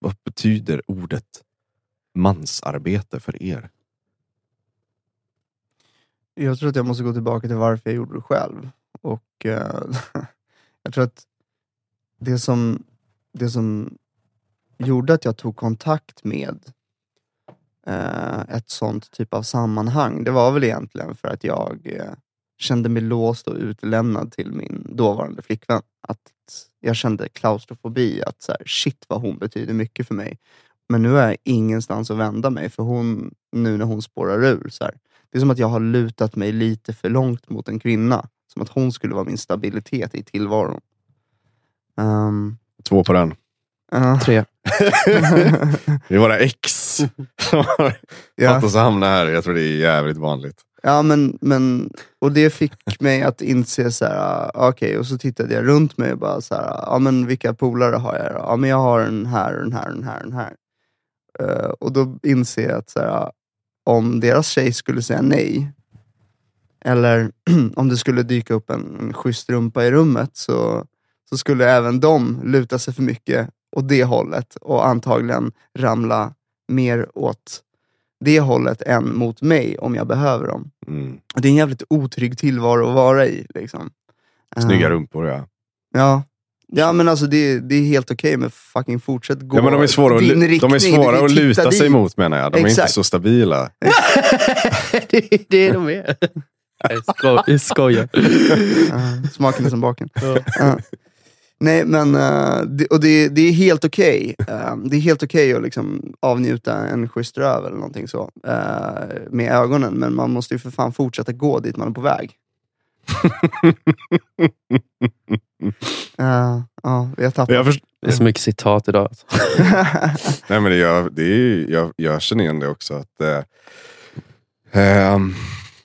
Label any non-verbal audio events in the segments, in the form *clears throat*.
vad betyder ordet mansarbete för er? Jag tror att jag måste gå tillbaka till varför jag gjorde det själv. Och eh, *laughs* Jag tror att det som, det som gjorde att jag tog kontakt med eh, ett sånt typ av sammanhang, det var väl egentligen för att jag eh, kände mig låst och utlämnad till min dåvarande flickvän. Att jag kände klaustrofobi, att så här, shit vad hon betyder mycket för mig. Men nu har jag ingenstans att vända mig, för hon, nu när hon spårar ur, så här, det är som att jag har lutat mig lite för långt mot en kvinna. Som att hon skulle vara min stabilitet i tillvaron. Um, Två på den. uh, Tre. *laughs* Det är våra ex som har fått oss att hamna här. Jag tror det är jävligt vanligt. Ja, men, men, och det fick mig att inse, så här, ah, okej, och så tittade jag runt mig och bara, så här, ja, men vilka polare har jag? då? Ja, men jag har den här, den här, den här, och den här. Uh, och då inser jag att så här, ah, om deras tjej skulle säga nej, eller *clears throat* om det skulle dyka upp en, en schysst rumpa i rummet, så, så skulle även de luta sig för mycket åt det hållet och antagligen ramla mer åt det hållet än mot mig om jag behöver dem. Mm. Och Det är en jävligt otrygg tillvaro att vara i. Liksom. Snygga Eh, rumpor ja. Ja. Ja men alltså det, det är helt okej, men fucking fortsätt gå ja men de är svåra, att, din lu- riktning. de är svåra att luta sig dit. mot menar jag. De är inte Exakt. så stabila. *laughs* det är det de är. Jag sko- Jag skojar. Ja, smaken är som baken. Ja. Nej men, eh, det, och det, det är helt okej. Eh, det är helt okej att liksom avnjuta en schysst röv eller någonting så. eh, med ögonen, men man måste ju för fan fortsätta gå dit man är på väg. *laughs* Eh, Ja, jag tappade. Jag, först- Det är så mycket citat idag. alltså. *laughs* Nej, men det, jag, det är, ju- jag, jag känner igen det också. Att, eh, ehm,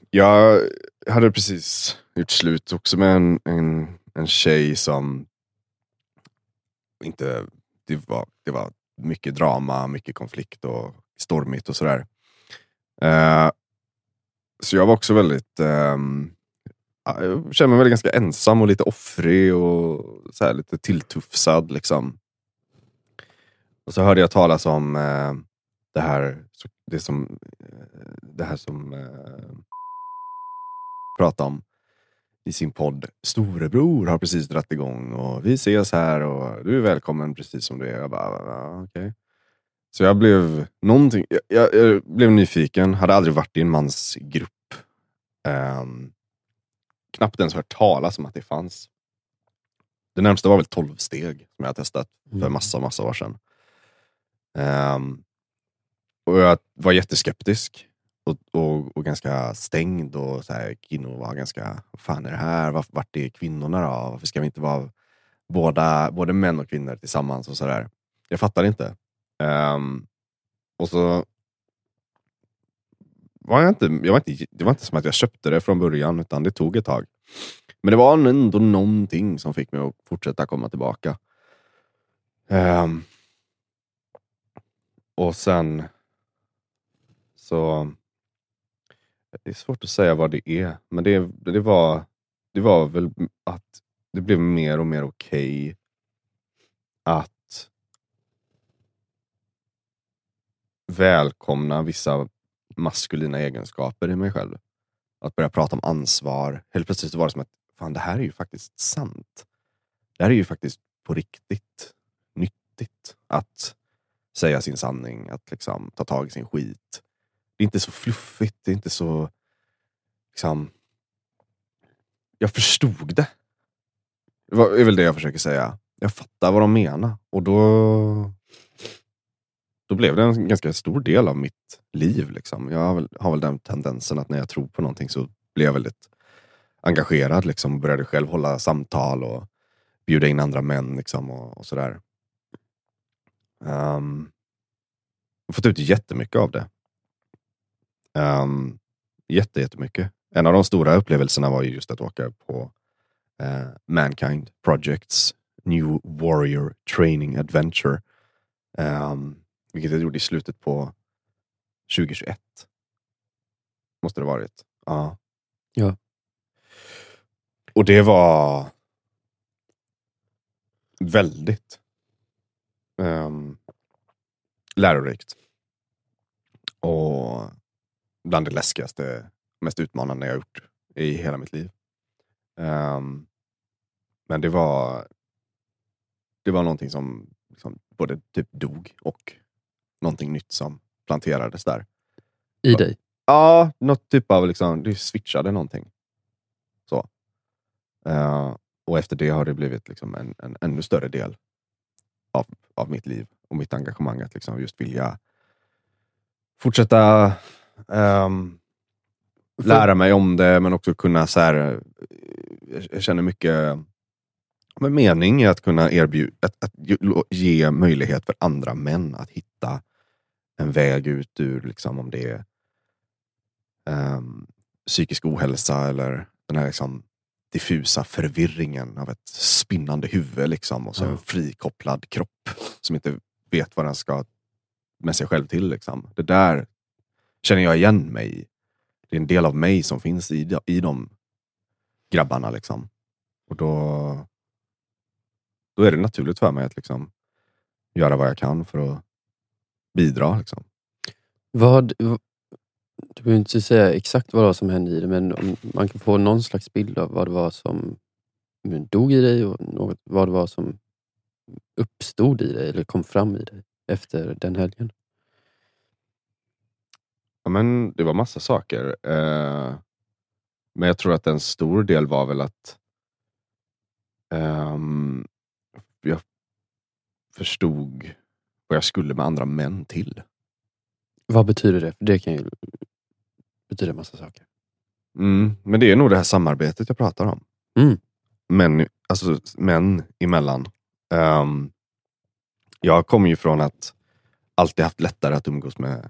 jag hade precis gjort slut också med en, en, en tjej som inte... Det var, det var mycket drama, mycket konflikt och stormigt och sådär. Eh, så jag var också väldigt... ehm, jag kände mig väl ganska ensam och lite offrig och så här, lite tilltufsad. Liksom. Och så hörde jag talas om eh, det här det som, eh, det här som eh, pratade om i sin podd. Storebror har precis dragit igång och vi ses här och du är välkommen precis som du är. Jag bara, okej. Så jag blev någonting, jag, jag, jag blev nyfiken, hade aldrig varit i en mansgrupp. Um, knappt ens hört talas om att det fanns. Det närmsta var väl 12 steg som jag testat för Mm. massa, massa år sedan. Ehm, och jag var jätteskeptisk och, och, och ganska stängd och så här, kvinnor var ganska, vad fan är det här? Var, vart är kvinnorna då? Varför ska vi inte vara båda, både män och kvinnor tillsammans och sådär? Jag fattar inte. Um, och så var jag inte, jag var inte, det var inte som att jag köpte det från början, utan det tog ett tag. Men det var ändå någonting som fick mig att fortsätta komma tillbaka. Um, och sen så... Det är svårt att säga vad det är, men det, det, var, det var väl att det blev mer och mer okej att välkomna vissa maskulina egenskaper i mig själv. Att börja prata om ansvar. Helt plötsligt var det som att fan, det här är ju faktiskt sant. Det här är ju faktiskt på riktigt nyttigt att säga sin sanning, att liksom ta tag i sin skit. Det är inte så fluffigt, det är inte så... Liksom, jag förstod det. Det är väl det jag försöker säga. Jag fattar vad de menar och då då blev det en ganska stor del av mitt liv. Liksom. Jag har väl, har väl den tendensen att när jag tror på någonting så blir jag väldigt engagerad. Liksom, och började själv hålla samtal och bjuda in andra män liksom, och, och sådär. Um, jag har fått ut jättemycket av det. Um, jätte, jättemycket. En av de stora upplevelserna var ju just att åka på eh, Mankind Projects New Warrior Training Adventure. Um, vilket jag gjorde i slutet på 2021. Måste det varit. Ja. Ja. Och det var väldigt. ehm, lärorikt. Och bland det läskigaste, mest utmanande jag gjort i hela mitt liv. Ehm, men det var, det var någonting som liksom både typ dog och någonting nytt som planterades där. I dig? Ja, något typ av, liksom, det switchade någonting. Så. Eh, och efter det har det blivit liksom en, en ännu större del av, av mitt liv och mitt engagemang att liksom just vilja fortsätta ehm, lära mig om det, men också kunna så här, eh, jag- känner mycket men mening i att kunna erbjuda, att, att ge- möjlighet för andra män att hitta en väg ut ur, liksom, om det är ehm, psykisk ohälsa eller den här liksom, diffusa förvirringen av ett spinnande huvud liksom, och så en frikopplad kropp som inte vet vad den ska med sig själv till. Liksom. Det där känner jag igen mig i. Det är en del av mig som finns i, de- i de grabbarna. Liksom. Och då, då är det naturligt för mig att liksom, göra vad jag kan för att bidra. Liksom. Vad, du behöver inte säga exakt vad det var som hände i dig, men om man kan få någon slags bild av vad det var som dog i dig och något, vad det var som uppstod i dig eller kom fram i dig efter den helgen. Ja, men det var massa saker. Eh, men jag tror att en stor del var väl att ehm, jag förstod vad jag skulle med andra män till. Vad betyder det? För det kan ju betyda massa saker. Mm, men det är nog det här samarbetet jag pratar om. Mm. Män, alltså, män emellan. Um, jag kommer ju från att alltid haft lättare att umgås med,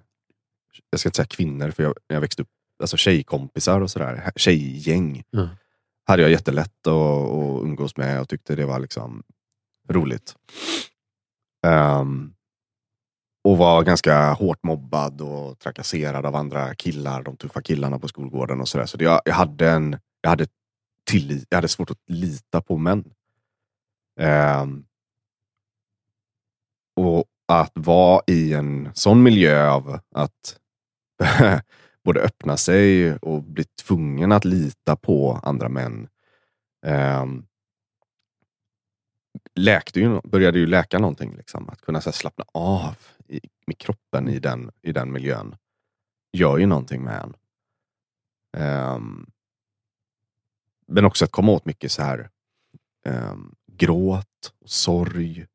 jag ska inte säga kvinnor, för jag, när jag växte upp, alltså tjejkompisar och sådär, tjejgäng. Mm. Hade jag jättelätt att, att umgås med och tyckte det var liksom roligt. Ehm, och var ganska hårt mobbad och trakasserad av andra killar, de tuffa killarna på skolgården och sådär. Så det, jag, jag hade en, jag hade tillit, jag hade svårt att lita på män. Ehm, och att vara i en sån miljö av att *laughs* både öppna sig och bli tvungen att lita på andra män. Ehm, läkte ju, började ju läka någonting. Liksom. Att kunna så här, slappna av i, med kroppen i den, i den miljön gör ju någonting med en. Um, men också att komma åt mycket så här um, gråt, och sorg,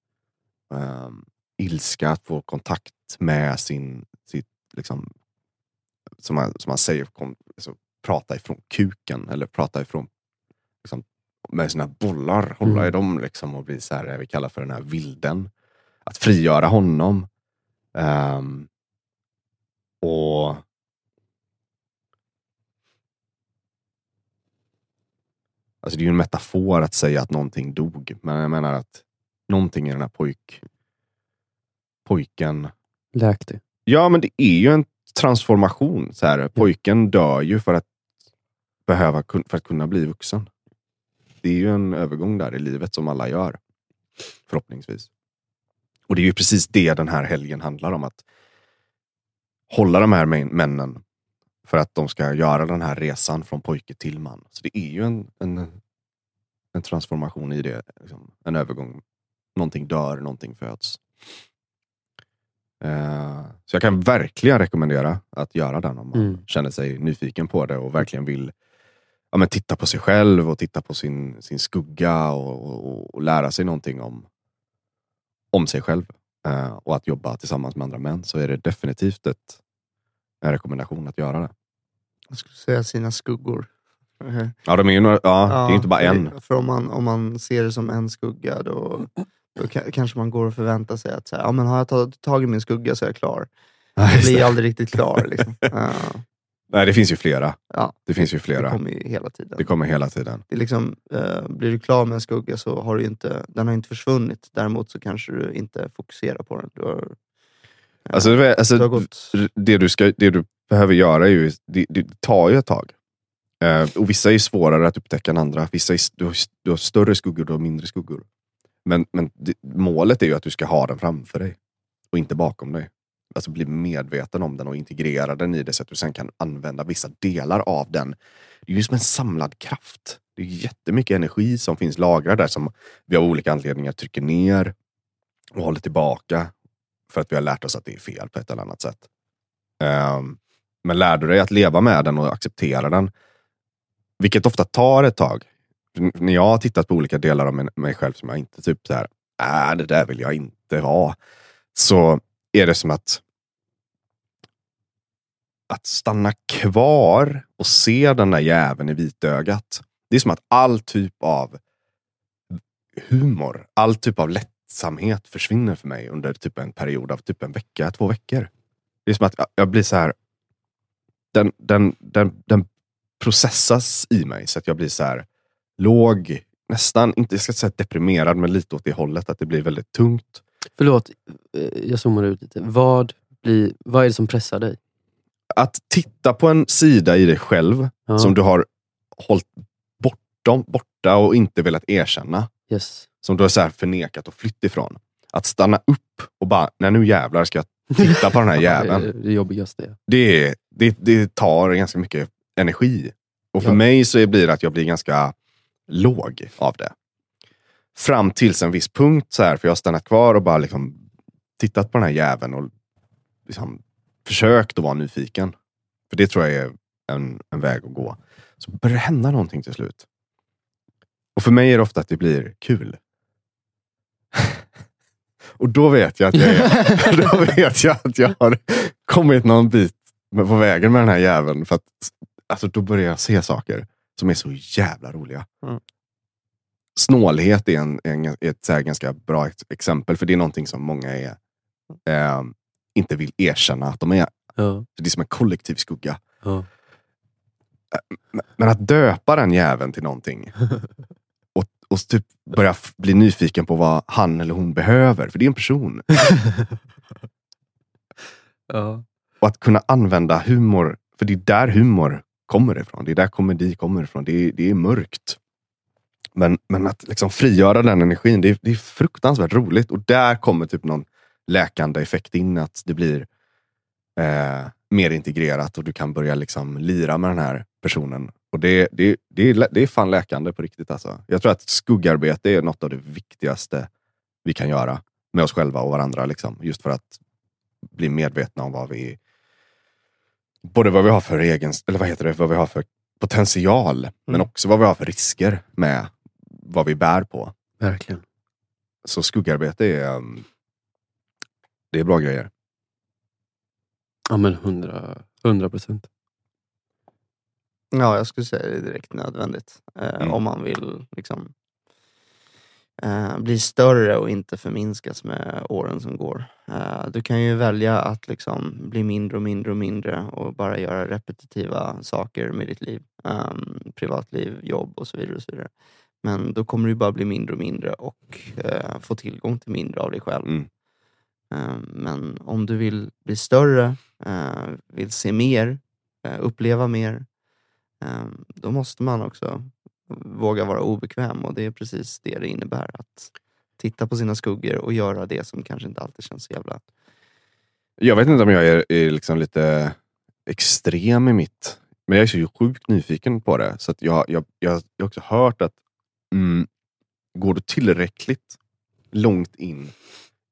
um, ilska, att få kontakt med sin, sitt, liksom, som, man, som man säger, kom, alltså, prata ifrån kuken eller prata ifrån liksom, med sina bollar, hålla Mm. i dem liksom, och bli så här, vi kallar för den här vilden. Att frigöra honom. Ehm, och Alltså det är ju en metafor att säga att någonting dog, men jag menar att någonting i den här pojk, pojken Läkte. Ja, men det är ju en transformation. Så här. Pojken dör ju för att, behöva, för att kunna bli vuxen. Det är ju en övergång där i livet som alla gör. Förhoppningsvis. Och det är ju precis det den här helgen handlar om. Att hålla de här män- männen för att de ska göra den här resan från pojke till man. Så det är ju en, en, en transformation i det. Liksom. En övergång. Någonting dör, någonting föds. Eh, Så jag kan verkligen rekommendera att göra den om man Mm. känner sig nyfiken på det och verkligen vill ja, men titta på sig själv och titta på sin, sin skugga och, och, och lära sig någonting om, om sig själv. Eh, och att jobba tillsammans med andra män så är det definitivt ett, en rekommendation att göra det. Jag skulle säga sina skuggor. Ja, de är ju några, ja, det är inte bara en. För, för om, man, om man ser det som en skugga, då, då ka- kanske man går och förväntar sig att så här, ja, men har jag tagit tag i min skugga så är jag klar. *laughs* Ja, Jag blir det. aldrig riktigt klar. Liksom. *laughs* Ja, Nej, det finns ju flera. Ja, Det finns ju det flera. kommer ju hela tiden. Det kommer hela tiden. Det är liksom, eh, blir du klar med en skugga så har du inte, den har inte försvunnit. Däremot så kanske du inte fokuserar på den. Du har, eh, Alltså, det- alltså, du har gått... det, du ska, det du behöver göra är ju, det, det tar ju ett tag. Eh, och vissa är svårare att upptäcka än andra. Vissa är, du, har, du har större skuggor, du har mindre skuggor. Men, men målet är ju att du ska ha den framför dig och inte bakom dig. alltså bli medveten om den och integrera den i det så att du sen kan använda vissa delar av den. Det är ju som en samlad kraft. Det är jättemycket energi som finns lagrad där som vi av olika anledningar trycker ner och håller tillbaka för att vi har lärt oss att det är fel på ett eller annat sätt. Ehm, men lär du dig att leva med den och acceptera den, vilket ofta tar ett tag. När jag har tittat på olika delar av mig själv som jag inte typ så här, äh, det där vill jag inte ha. Så är det som att att stanna kvar och se den där jäveln i vitögat. Det är som att all typ av humor, all typ av lättsamhet försvinner för mig under typ en period av typ en vecka, två veckor. Det är som att jag blir så här. Den, den, den, den processas i mig så att jag blir så här låg, nästan, inte jag ska säga deprimerad, men lite åt det hållet. Att det blir väldigt tungt. Förlåt, eh, jag zoomar ut lite. Vad, blir, vad är det som pressar dig? Att titta på en sida i dig själv Ja. som du har hållit bortom, borta och inte velat erkänna. Yes. Som du har så här förnekat och flytt ifrån. Att stanna upp och bara, nej nu jävlar ska jag titta på den här *laughs* jäveln. det jobbigaste. det, det, det tar ganska mycket energi. Och för Ja. mig så blir det att jag blir ganska låg av det. Fram tills en viss punkt, så här, för jag har stannat kvar och bara liksom tittat på den här jäveln och liksom försökt att vara nyfiken. För det tror jag är en, en väg att gå. Så börjar det hända någonting till slut. Och för mig är det ofta att det blir kul. *laughs* och då vet jag att jag, är, *laughs* då vet jag, att jag har kommit någon bit på vägen med den här jäveln. För att, alltså, då börjar jag se saker som är så jävla roliga. Mm. Snålhet är, en, en, ett så här ganska bra ex- exempel, för det är någonting som många är, eh, inte vill erkänna att de är. Ja. Det är som en kollektiv skugga. Ja. Men- att döpa den jäveln till någonting *laughs* och, och typ börja bli nyfiken på vad han eller hon behöver, för det är en person. *laughs* Ja. Och att kunna använda humor, för det är där humor kommer ifrån. Det är där komedi kommer ifrån. Det är, det är mörkt. Men, men att liksom frigöra den energin, det är, det är fruktansvärt roligt. Och där kommer typ någon läkande effekt in. Att det blir eh, mer integrerat och du kan börja liksom lira med den här personen. Och det, det, det, är, det är fan läkande på riktigt. Alltså. Jag tror att skuggarbete är något av det viktigaste vi kan göra med oss själva och varandra. Liksom. Just för att bli medvetna om vad vi både vad vi har för egen, eller vad heter det, vad vi har för potential, men också vad vi har för risker med vad vi bär på. Verkligen. Så skuggarbete är, um, det är bra grejer. Ja men hundra, hundra procent. Ja, jag skulle säga det är direkt nödvändigt. Eh, Mm. Om man vill liksom, eh, bli större och inte förminskas med åren som går. Eh, du kan ju välja att liksom bli mindre och mindre och mindre och bara göra repetitiva saker med ditt liv. Um, privatliv, jobb och så vidare. och så vidare. Men då kommer du bara bli mindre och mindre och eh, få tillgång till mindre av dig själv. Mm. Eh, men om du vill bli större, eh, vill se mer, eh, uppleva mer, eh, då måste man också våga vara obekväm och det är precis det det innebär. Att titta på sina skuggor och göra det som kanske inte alltid känns så jävla... Jag vet inte om jag är, är liksom lite extrem i mitt, men jag är så sjukt nyfiken på det. Så att jag, jag, jag, jag har också hört att mm, går du tillräckligt långt in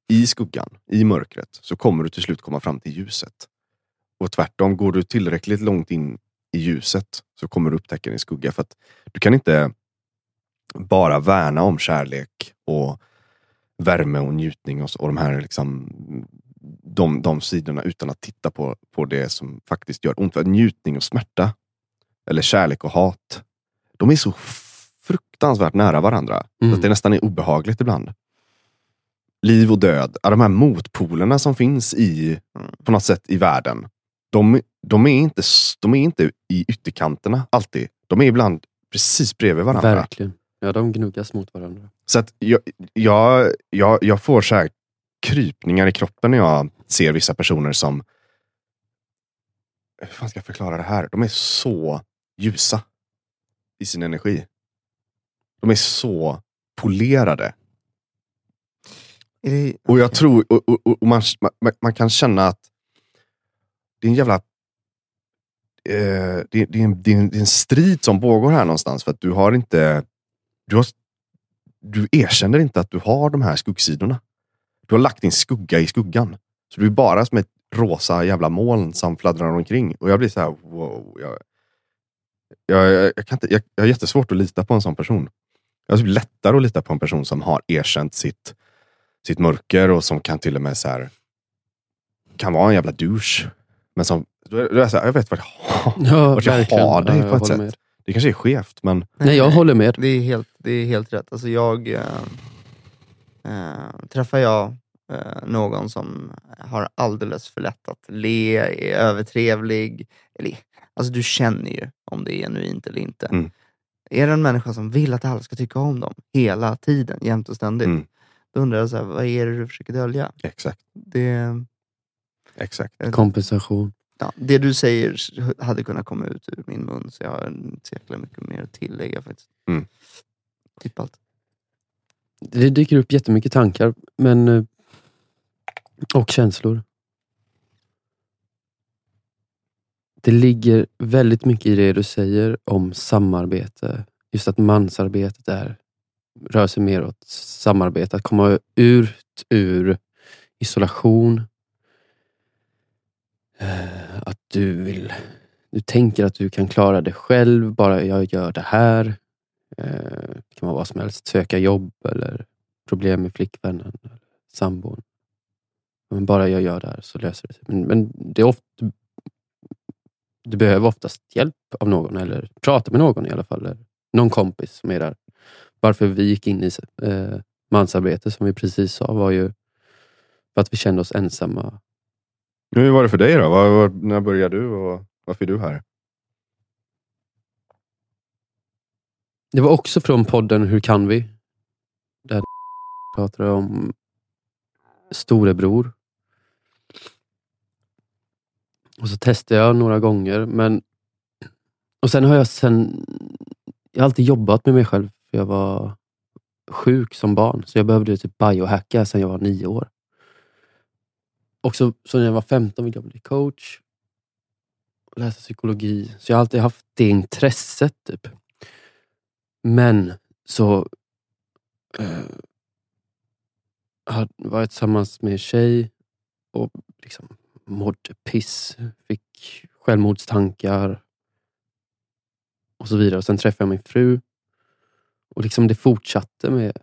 i skuggan, i mörkret, så kommer du till slut komma fram till ljuset. Och tvärtom, går du tillräckligt långt in i ljuset så kommer du upptäcka din skugga. För att du kan inte bara värna om kärlek och värme och njutning och, så- och de här liksom, de, de sidorna utan att titta på, på det som faktiskt gör ont. För njutning och smärta, eller kärlek och hat, de är så fruktansvärt nära varandra. Mm. att det nästan är obehagligt ibland. Liv och död, de här motpolerna som finns i, på något sätt i världen. De, de, är inte, de är inte i ytterkanterna alltid. De är ibland precis bredvid varandra. Verkligen. Ja, de gnuggas mot varandra. Så att jag, jag, jag, jag får så här krypningar i kroppen när jag ser vissa personer som... Hur fan ska jag förklara det här? De är så ljusa i sin energi. De är så polerade. Är det, Och jag tror, och, och, och man, man, man kan känna att det är en jävla... Eh, det, det, är en, det, är en, det är en strid som pågår här någonstans. För att du har inte... Du, har, du erkänner inte att du har de här skuggsidorna. Du har lagt din skugga i skuggan. Så du är bara som ett rosa jävla moln som fladdrar omkring. Och jag blir så här, wow. Jag, jag, jag, jag, kan inte, jag, jag har jättesvårt att lita på en sån person. Jag har typ lättare att lita på en person som har erkänt sitt, sitt mörker och som kan till och med så här, kan vara en jävla douche. Men som, då är det så här, jag vet vart jag har, Ja, vart jag verkligen. har dig Ja, på ett sätt. med. Det kanske är skevt, men Nej, jag håller med. Det är helt, det är helt rätt. Alltså jag, eh, eh, träffar jag eh, någon som har alldeles för lätt att le, är övertrevlig. Eller, alltså du känner ju om det är genuint eller inte. Mm. Är det en människa som vill att alla ska tycka om dem hela tiden, jämt och ständigt, Mm. då undrar jag, så här, vad är det du försöker dölja? exakt. Det, exakt. Kompensation. ja, det du säger hade kunnat komma ut ur min mun, så jag har inte så jäkla mycket mer att tillägga faktiskt. Mm. Typ allt. Det dyker upp jättemycket tankar men, eh, och känslor. Det ligger väldigt mycket i det du säger om samarbete. Just att mansarbetet är, rör sig mer åt samarbete. Att komma ut ur isolation. Eh, Att du vill du tänker att du kan klara det själv, bara jag gör det här. Eh, Det kan vara vad som helst. Söka jobb eller problem med flickvännen eller sambon. Men bara jag gör det här så löser det sig. Men, men det är ofta, du behöver oftast hjälp av någon eller prata med någon i alla fall. Eller någon kompis som är där. Varför vi gick in i eh, mansarbete som vi precis sa var ju för att vi kände oss ensamma. Hur var det för dig då? Var, var, när började du och varför är du här? Det var också från podden Hur kan vi? Där *laughs* pratade om storebror. Och så testade jag några gånger. Men... *clears throat* Och sen har jag sen... Jag har alltid jobbat med mig själv. För jag var sjuk som barn. Så jag behövde typ biohacka sen jag var nio år. Och så, så när jag var 15 ville jag bli coach. Och läsa psykologi. Så jag har alltid haft det intresset. typ. Men så eh, var jag tillsammans med en tjej och liksom mådde piss. Fick självmordstankar och så vidare. Och sen träffade jag min fru och liksom det fortsatte med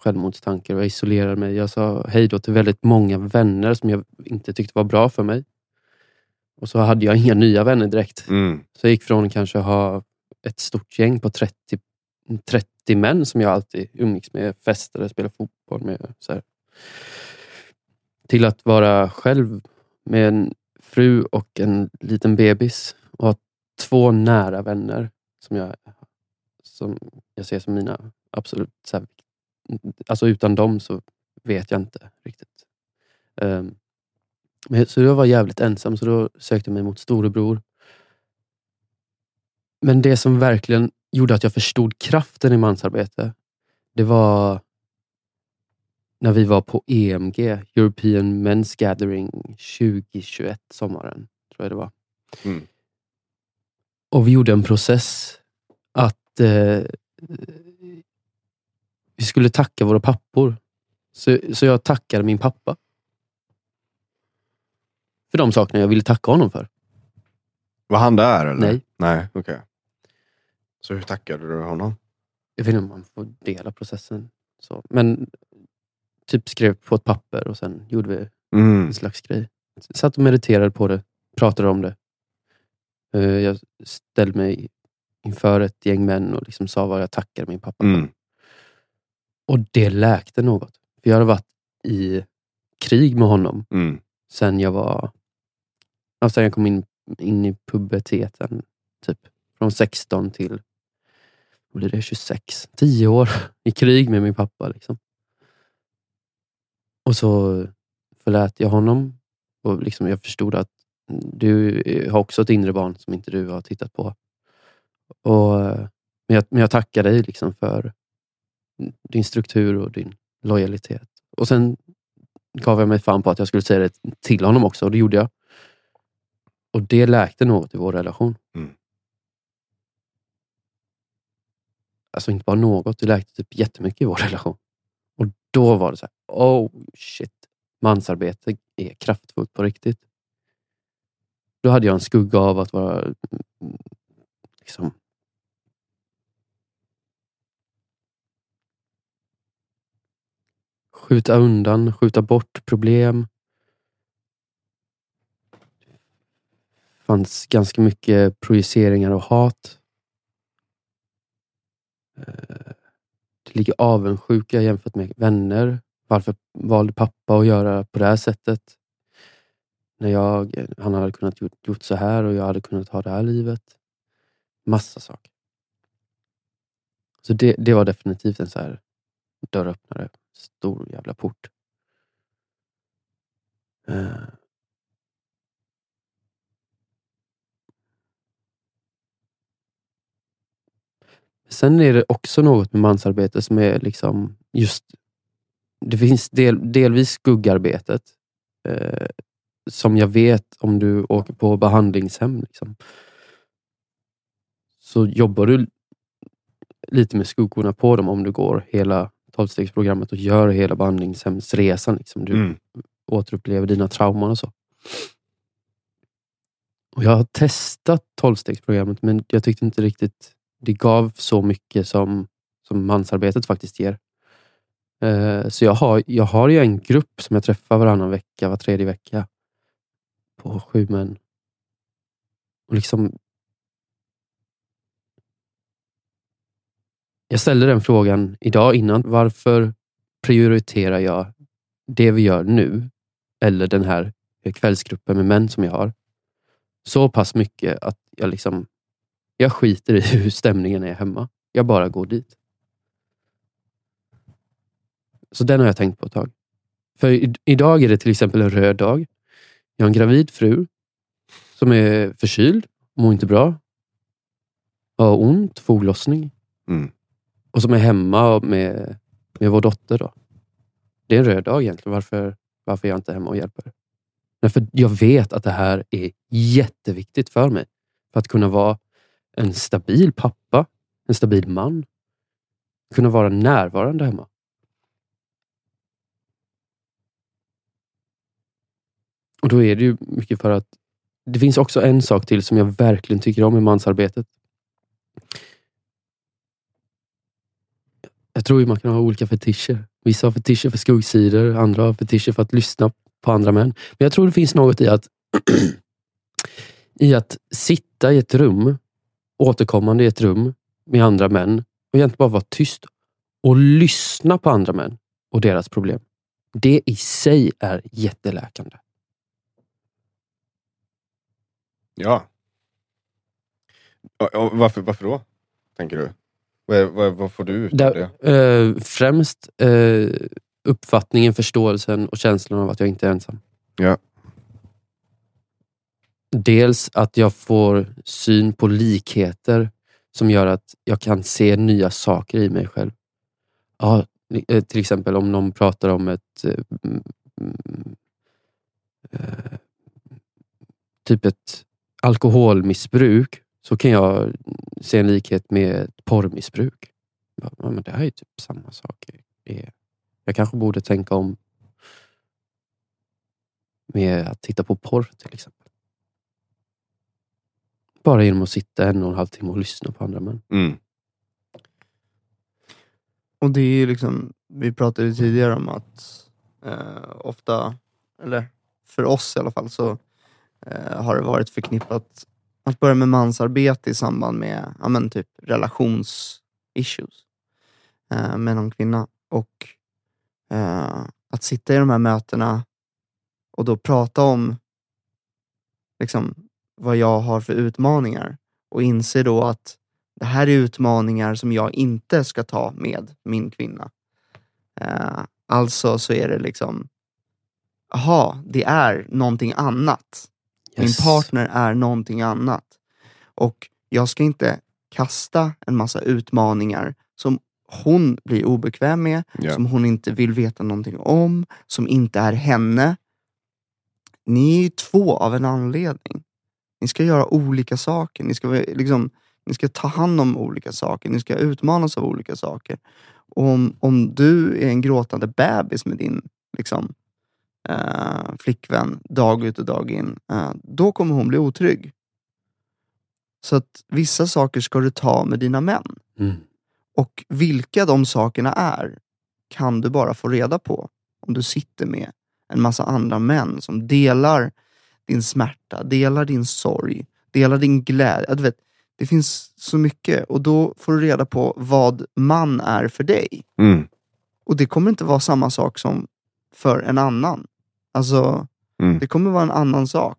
självmordstankar. Jag isolerade mig. Jag sa hej då till väldigt många vänner som jag inte tyckte var bra för mig. Och så hade jag inga nya vänner direkt. Mm. Så jag gick från kanske ha ett stort gäng på 30, 30 män som jag alltid umgicks med, festade, spelade fotboll med. Så här. Till att vara själv med en fru och en liten bebis och ha två nära vänner som jag, som jag ser som mina absolut... Så här, alltså utan dem så vet jag inte riktigt. Um, men, så jag var jävligt ensam, så då sökte jag mig mot storebror. Men det som verkligen gjorde att jag förstod kraften i mansarbete, det var när vi var på EMG, European Men's Gathering 2021, sommaren. tror jag det var. Mm. Och vi gjorde en process att eh, vi skulle tacka våra pappor. Så, så jag tackade min pappa. För de sakerna jag ville tacka honom för. Var han där eller? Nej. Nej, okej. Så hur tackade du honom? Jag vet inte om man får dela processen. Så. Men typ skrev på ett papper och sen gjorde vi Mm. en slags grej. Satt och mediterade på det, pratade om det. Eh, Jag ställde mig inför ett gäng män och liksom sa vad jag tackade min pappa för. Mm. Och det läkte något. För jag hade varit i krig med honom Mm. sen jag var... Ja, sen jag kom in, in i puberteten. Typ. Från 16 till vad blir det, 26. 10 år *laughs* i krig med min pappa. Liksom. Och så förlät jag honom. Och liksom jag förstod att du har också ett inre barn som inte du har tittat på. Och, men, jag, men jag tackar dig liksom för din struktur och din lojalitet. Och sen gav jag mig fan på att jag skulle säga det till honom också och det gjorde jag. Och det läkte något i vår relation. Mm. Alltså inte bara något, det läkte typ jättemycket i vår *laughs* relation. Och då var det så här, oh shit, mansarbete är kraftfullt på riktigt. Då hade jag en skugga av att vara mm, liksom, skjuta undan, skjuta bort problem. Det fanns ganska mycket projiceringar och hat. Eh, det ligger avundsjuka jämfört med vänner. Varför valde pappa att göra på det här sättet? När jag, han hade kunnat gjort, gjort så här och jag hade kunnat ha det här livet. Massa saker. Så det, det var definitivt en så här dörröppnare. Stor jävla port. Eh. Sen är det också något med mansarbete som är liksom just... Det finns del, delvis skuggarbetet. Eh, som jag vet om du åker på behandlingshem. Liksom, så jobbar du lite med skuggorna på dem om du går hela tolvstegsprogrammet och gör hela behandlingshemsresan. Liksom. Du Mm. återupplever dina trauman och så. Och jag har testat tolvstegsprogrammet men jag tyckte inte riktigt det gav så mycket som, som mansarbetet faktiskt ger. Eh, så jag har, jag har ju en grupp som jag träffar varannan vecka, var tredje vecka. På sju män. Och liksom Jag ställde den frågan idag innan. Varför prioriterar jag det vi gör nu eller den här kvällsgruppen med män som jag har så pass mycket att jag liksom jag skiter i *laughs* hur stämningen är hemma. Jag bara går dit. Så den har jag tänkt på ett tag. För i, idag är det till exempel en röd dag. Jag har en gravid fru som är förkyld, mår inte bra, har ont, foglossning Mm och som är hemma med, med vår dotter. Då. Det är en röd dag egentligen. Varför, varför är jag inte hemma och hjälper? Nej, för jag vet att det här är jätteviktigt för mig. För att kunna vara en stabil pappa, en stabil man. Kunna vara närvarande hemma. Och då är det ju mycket för att det finns också en sak till som jag verkligen tycker om i mansarbetet. Jag tror ju man kan ha olika fetischer. Vissa har fetischer för skuggsidor, andra har fetischer för att lyssna på andra män. Men jag tror det finns något i att, *clears throat* i att sitta i ett rum, återkommande i ett rum med andra män och egentligen bara vara tyst och lyssna på andra män och deras problem. Det i sig är jätteläkande. Ja. Och, och varför, varför då? Tänker du? Vad, vad, vad får du ut av Där, det? eh, främst eh, uppfattningen, förståelsen och känslan av att jag inte är ensam. Ja. Dels att jag får syn på likheter som gör att jag kan se nya saker i mig själv. Ja, eh, till exempel om någon pratar om ett eh, typ ett alkoholmissbruk så kan jag se en likhet med ett porrmissbruk. Ja, men det här är ju typ samma sak. Jag kanske borde tänka om med att titta på porr till exempel. Bara genom att sitta en och en halv timme och lyssna på andra män. Mm. Och det är ju liksom, vi pratade ju tidigare om att eh, ofta, eller för oss i alla fall, så eh, har det varit förknippat att börja med mansarbete i samband med ja, men typ relationsissues eh, med någon kvinna. Och eh, att sitta i de här mötena och då prata om liksom, vad jag har för utmaningar och inse då att det här är utmaningar som jag inte ska ta med min kvinna. Eh, alltså så är det liksom, jaha, det är någonting annat. Min Yes. partner är någonting annat. Och jag ska inte kasta en massa utmaningar som hon blir obekväm med, Ja. som hon inte vill veta någonting om, som inte är henne. Ni är ju två av en anledning. Ni ska göra olika saker. Ni ska, liksom, ni ska ta hand om olika saker. Ni ska utmanas av olika saker. Och om, om du är en gråtande bebis med din liksom, eh, flickvän dag ut och dag in, eh, då kommer hon bli otrygg. Så att vissa saker ska du ta med dina män. Mm. Och vilka de sakerna är kan du bara få reda på om du sitter med en massa andra män som delar din smärta, delar din sorg, delar din glädje. Du vet, det finns så mycket och då får du reda på vad man är för dig. Mm. Och det kommer inte vara samma sak som för en annan. Alltså, Mm. det kommer vara en annan sak.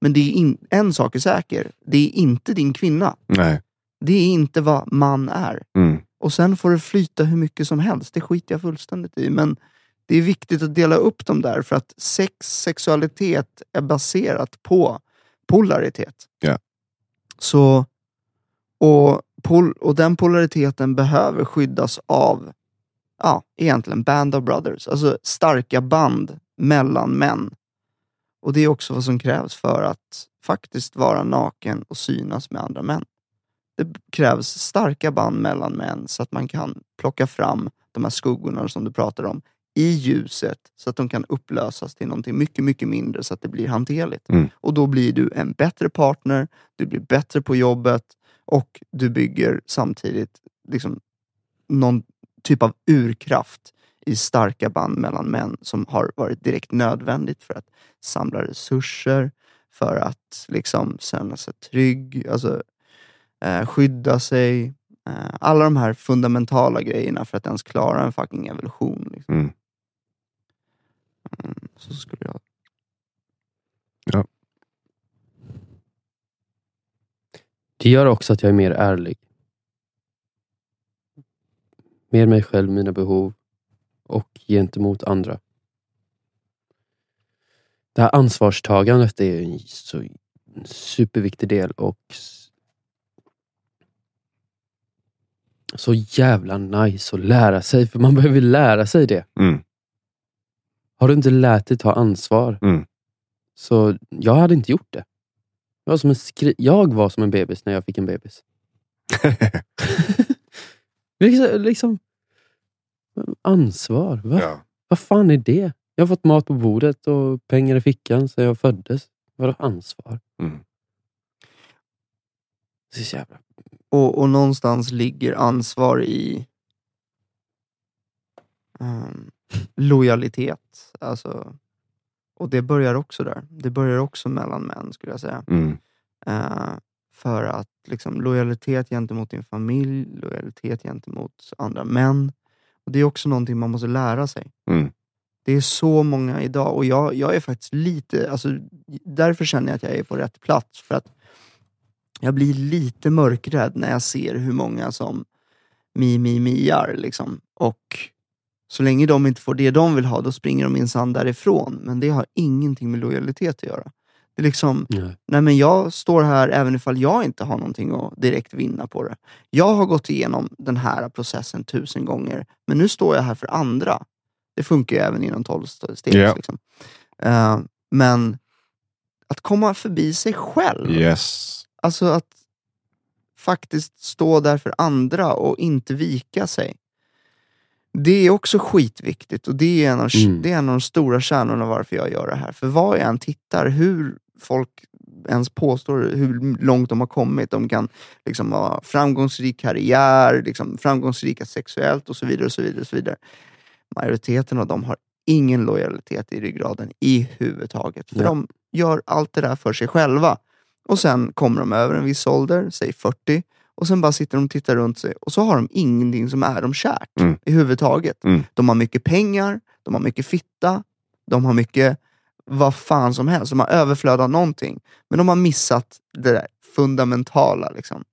Men det är in, en sak är säker. Det är inte din kvinna. Nej. Det är inte vad man är. Mm. Och sen får det flyta hur mycket som helst. Det skiter jag fullständigt i. Men det är viktigt att dela upp dem där för att sex, sexualitet är baserat på polaritet. Ja. Så, och, pol, och den polariteten behöver skyddas av, ja, egentligen band of brothers. Alltså starka band mellan män. Och det är också vad som krävs för att faktiskt vara naken och synas med andra män det krävs starka band mellan män så att man kan plocka fram de här skuggorna som du pratar om i ljuset så att de kan upplösas till någonting mycket, mycket mindre så att det blir hanterligt. Mm. Och då blir du en bättre partner, du blir bättre på jobbet och du bygger samtidigt liksom någon typ av urkraft i starka band mellan män som har varit direkt nödvändigt för att samla resurser, för att liksom känna sig trygg, alltså eh, skydda sig. Eh, alla de här fundamentala grejerna för att ens klara en fucking evolution. Liksom. Mm. Mm, så skulle jag... Det gör också att jag är mer ärlig. Mer mig själv, mina behov och gentemot andra. Det här ansvarstagandet är en så superviktig del och så jävla nice att lära sig, för man behöver lära sig det. Mm. Har du inte lärt dig ta ansvar, Mm. så jag hade inte gjort det. Jag var, som en skri- jag var som en bebis när jag fick en bebis. *laughs* *laughs* liksom, liksom, ansvar. Va? ja. Vad fan är det? Jag har fått mat på bordet och pengar i fickan sedan jag föddes. Vadå ansvar? Mm. Det är så jävla... Och, och någonstans ligger ansvar i ehm, lojalitet. Alltså, och det börjar också där. Det börjar också mellan män skulle jag säga. Mm. Eh, för att liksom, lojalitet gentemot din familj, lojalitet gentemot andra män. Det är också någonting man måste lära sig. Mm. Det är så många idag och jag, jag är faktiskt lite, alltså, därför känner jag att jag är på rätt plats. För att jag blir lite mörkrädd när jag ser hur många som mi, mi, miar. Liksom. Och så länge de inte får det de vill ha, då springer de minsann därifrån. Men det har ingenting med lojalitet att göra. Det är liksom, Nej. nej men jag står här även ifall jag inte har någonting att direkt vinna på det. Jag har gått igenom den här processen tusen gånger, men nu står jag här för andra. Det funkar ju även inom tolvstegs. Ja. Liksom. Eh, men att komma förbi sig själv. Yes. Alltså att faktiskt stå där för andra och inte vika sig. Det är också skitviktigt och det är, en av, Mm. det är en av de stora kärnorna varför jag gör det här. För vad jag än tittar, hur folk ens påstår hur långt de har kommit. De kan liksom ha framgångsrik karriär, liksom framgångsrika sexuellt och så vidare. och så vidare, och så vidare. Majoriteten av dem har ingen lojalitet i ryggraden i huvud taget. För Ja. de gör allt det där för sig själva. Och sen kommer de över en viss ålder, säg 40, och sen bara sitter de och tittar runt sig och så har de ingenting som är dem kärt Mm. i huvudtaget. Mm. De har mycket pengar, de har mycket fitta, de har mycket vad fan som helst. De har överflöd av någonting. Men de har missat det där fundamentala. Liksom.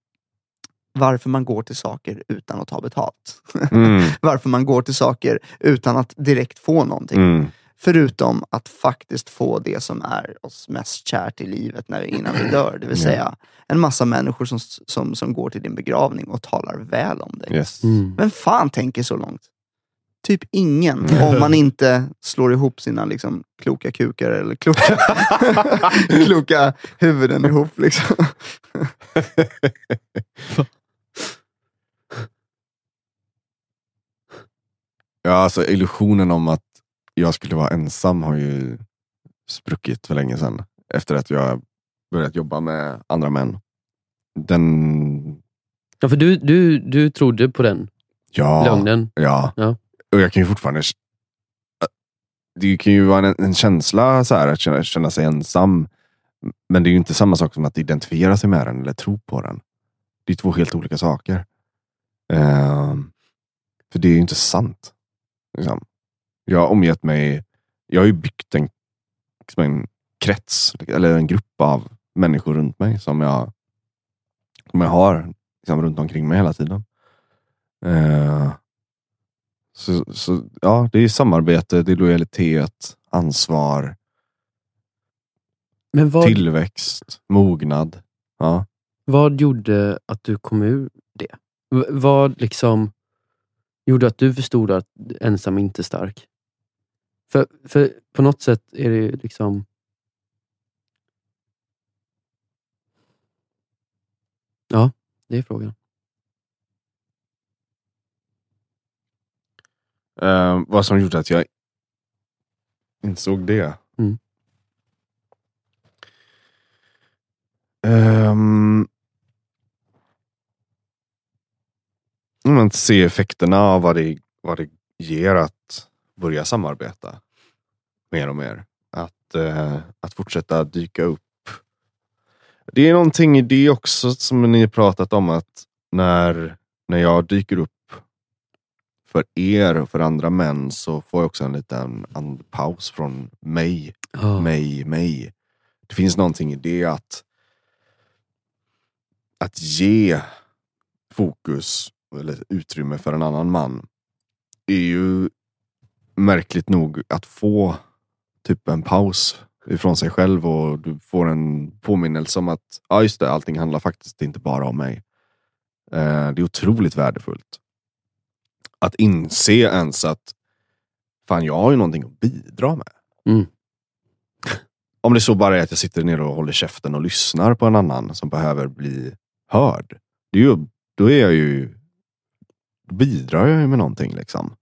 Varför man går till saker utan att ta betalt. Mm. *laughs* Varför man går till saker utan att direkt få någonting. Mm. Förutom att faktiskt få det som är oss mest kärt i livet när, innan vi dör. Det vill Ja. säga en massa människor som, som, som går till din begravning och talar väl om dig. Yes. Mm. Vem fan tänker så långt? Typ ingen. Om man inte slår ihop sina liksom, kloka kukar eller kloka, *laughs* kloka huvuden ihop. Liksom. *laughs* Ja, alltså illusionen om att jag skulle vara ensam har ju spruckit för länge sedan. Efter att jag börjat jobba med andra män. Den... Ja, för du, du, du trodde på den Ja, lögnen. ja. Ja. Och jag kan ju fortfarande... Äh, det kan ju vara en, en känsla så här, att känna, känna sig ensam. Men det är ju inte samma sak som att identifiera sig med den eller tro på den. Det är två helt olika saker. Ehm, för det är ju inte sant. Liksom. Jag har omgett mig... Jag har ju byggt en, liksom en krets, eller en grupp av människor runt mig som jag, som jag har liksom, runt omkring mig hela tiden. Eh, så, så ja, det är samarbete, det är lojalitet, ansvar, Men vad, tillväxt, mognad. Ja. vad gjorde att du kom ur det? V- vad liksom gjorde att du förstod att ensam inte är stark? För, för på något sätt är det ju liksom... Ja, det är frågan. Eh, vad som gjorde att jag insåg det? Mm. Om man se effekterna av vad det, vad det ger att börja samarbeta mer och mer. Att, eh, att fortsätta dyka upp. Det är någonting i det också som ni pratat om att när, när jag dyker upp för er och för andra män så får jag också en liten andpaus från mig Ja. mig, mig. Det finns någonting i det att att ge fokus eller utrymme för en annan man är ju märkligt nog att få typ en paus ifrån sig själv och du får en påminnelse om att ja just det, allting handlar faktiskt inte bara om mig. Eh, det är otroligt värdefullt. Att inse ens att fan jag har ju någonting att bidra med. Mm. *laughs* Om det så bara är att jag sitter ner och håller käften och lyssnar på en annan som behöver bli hörd. Det är ju, då är jag ju, bidrar jag ju med någonting liksom.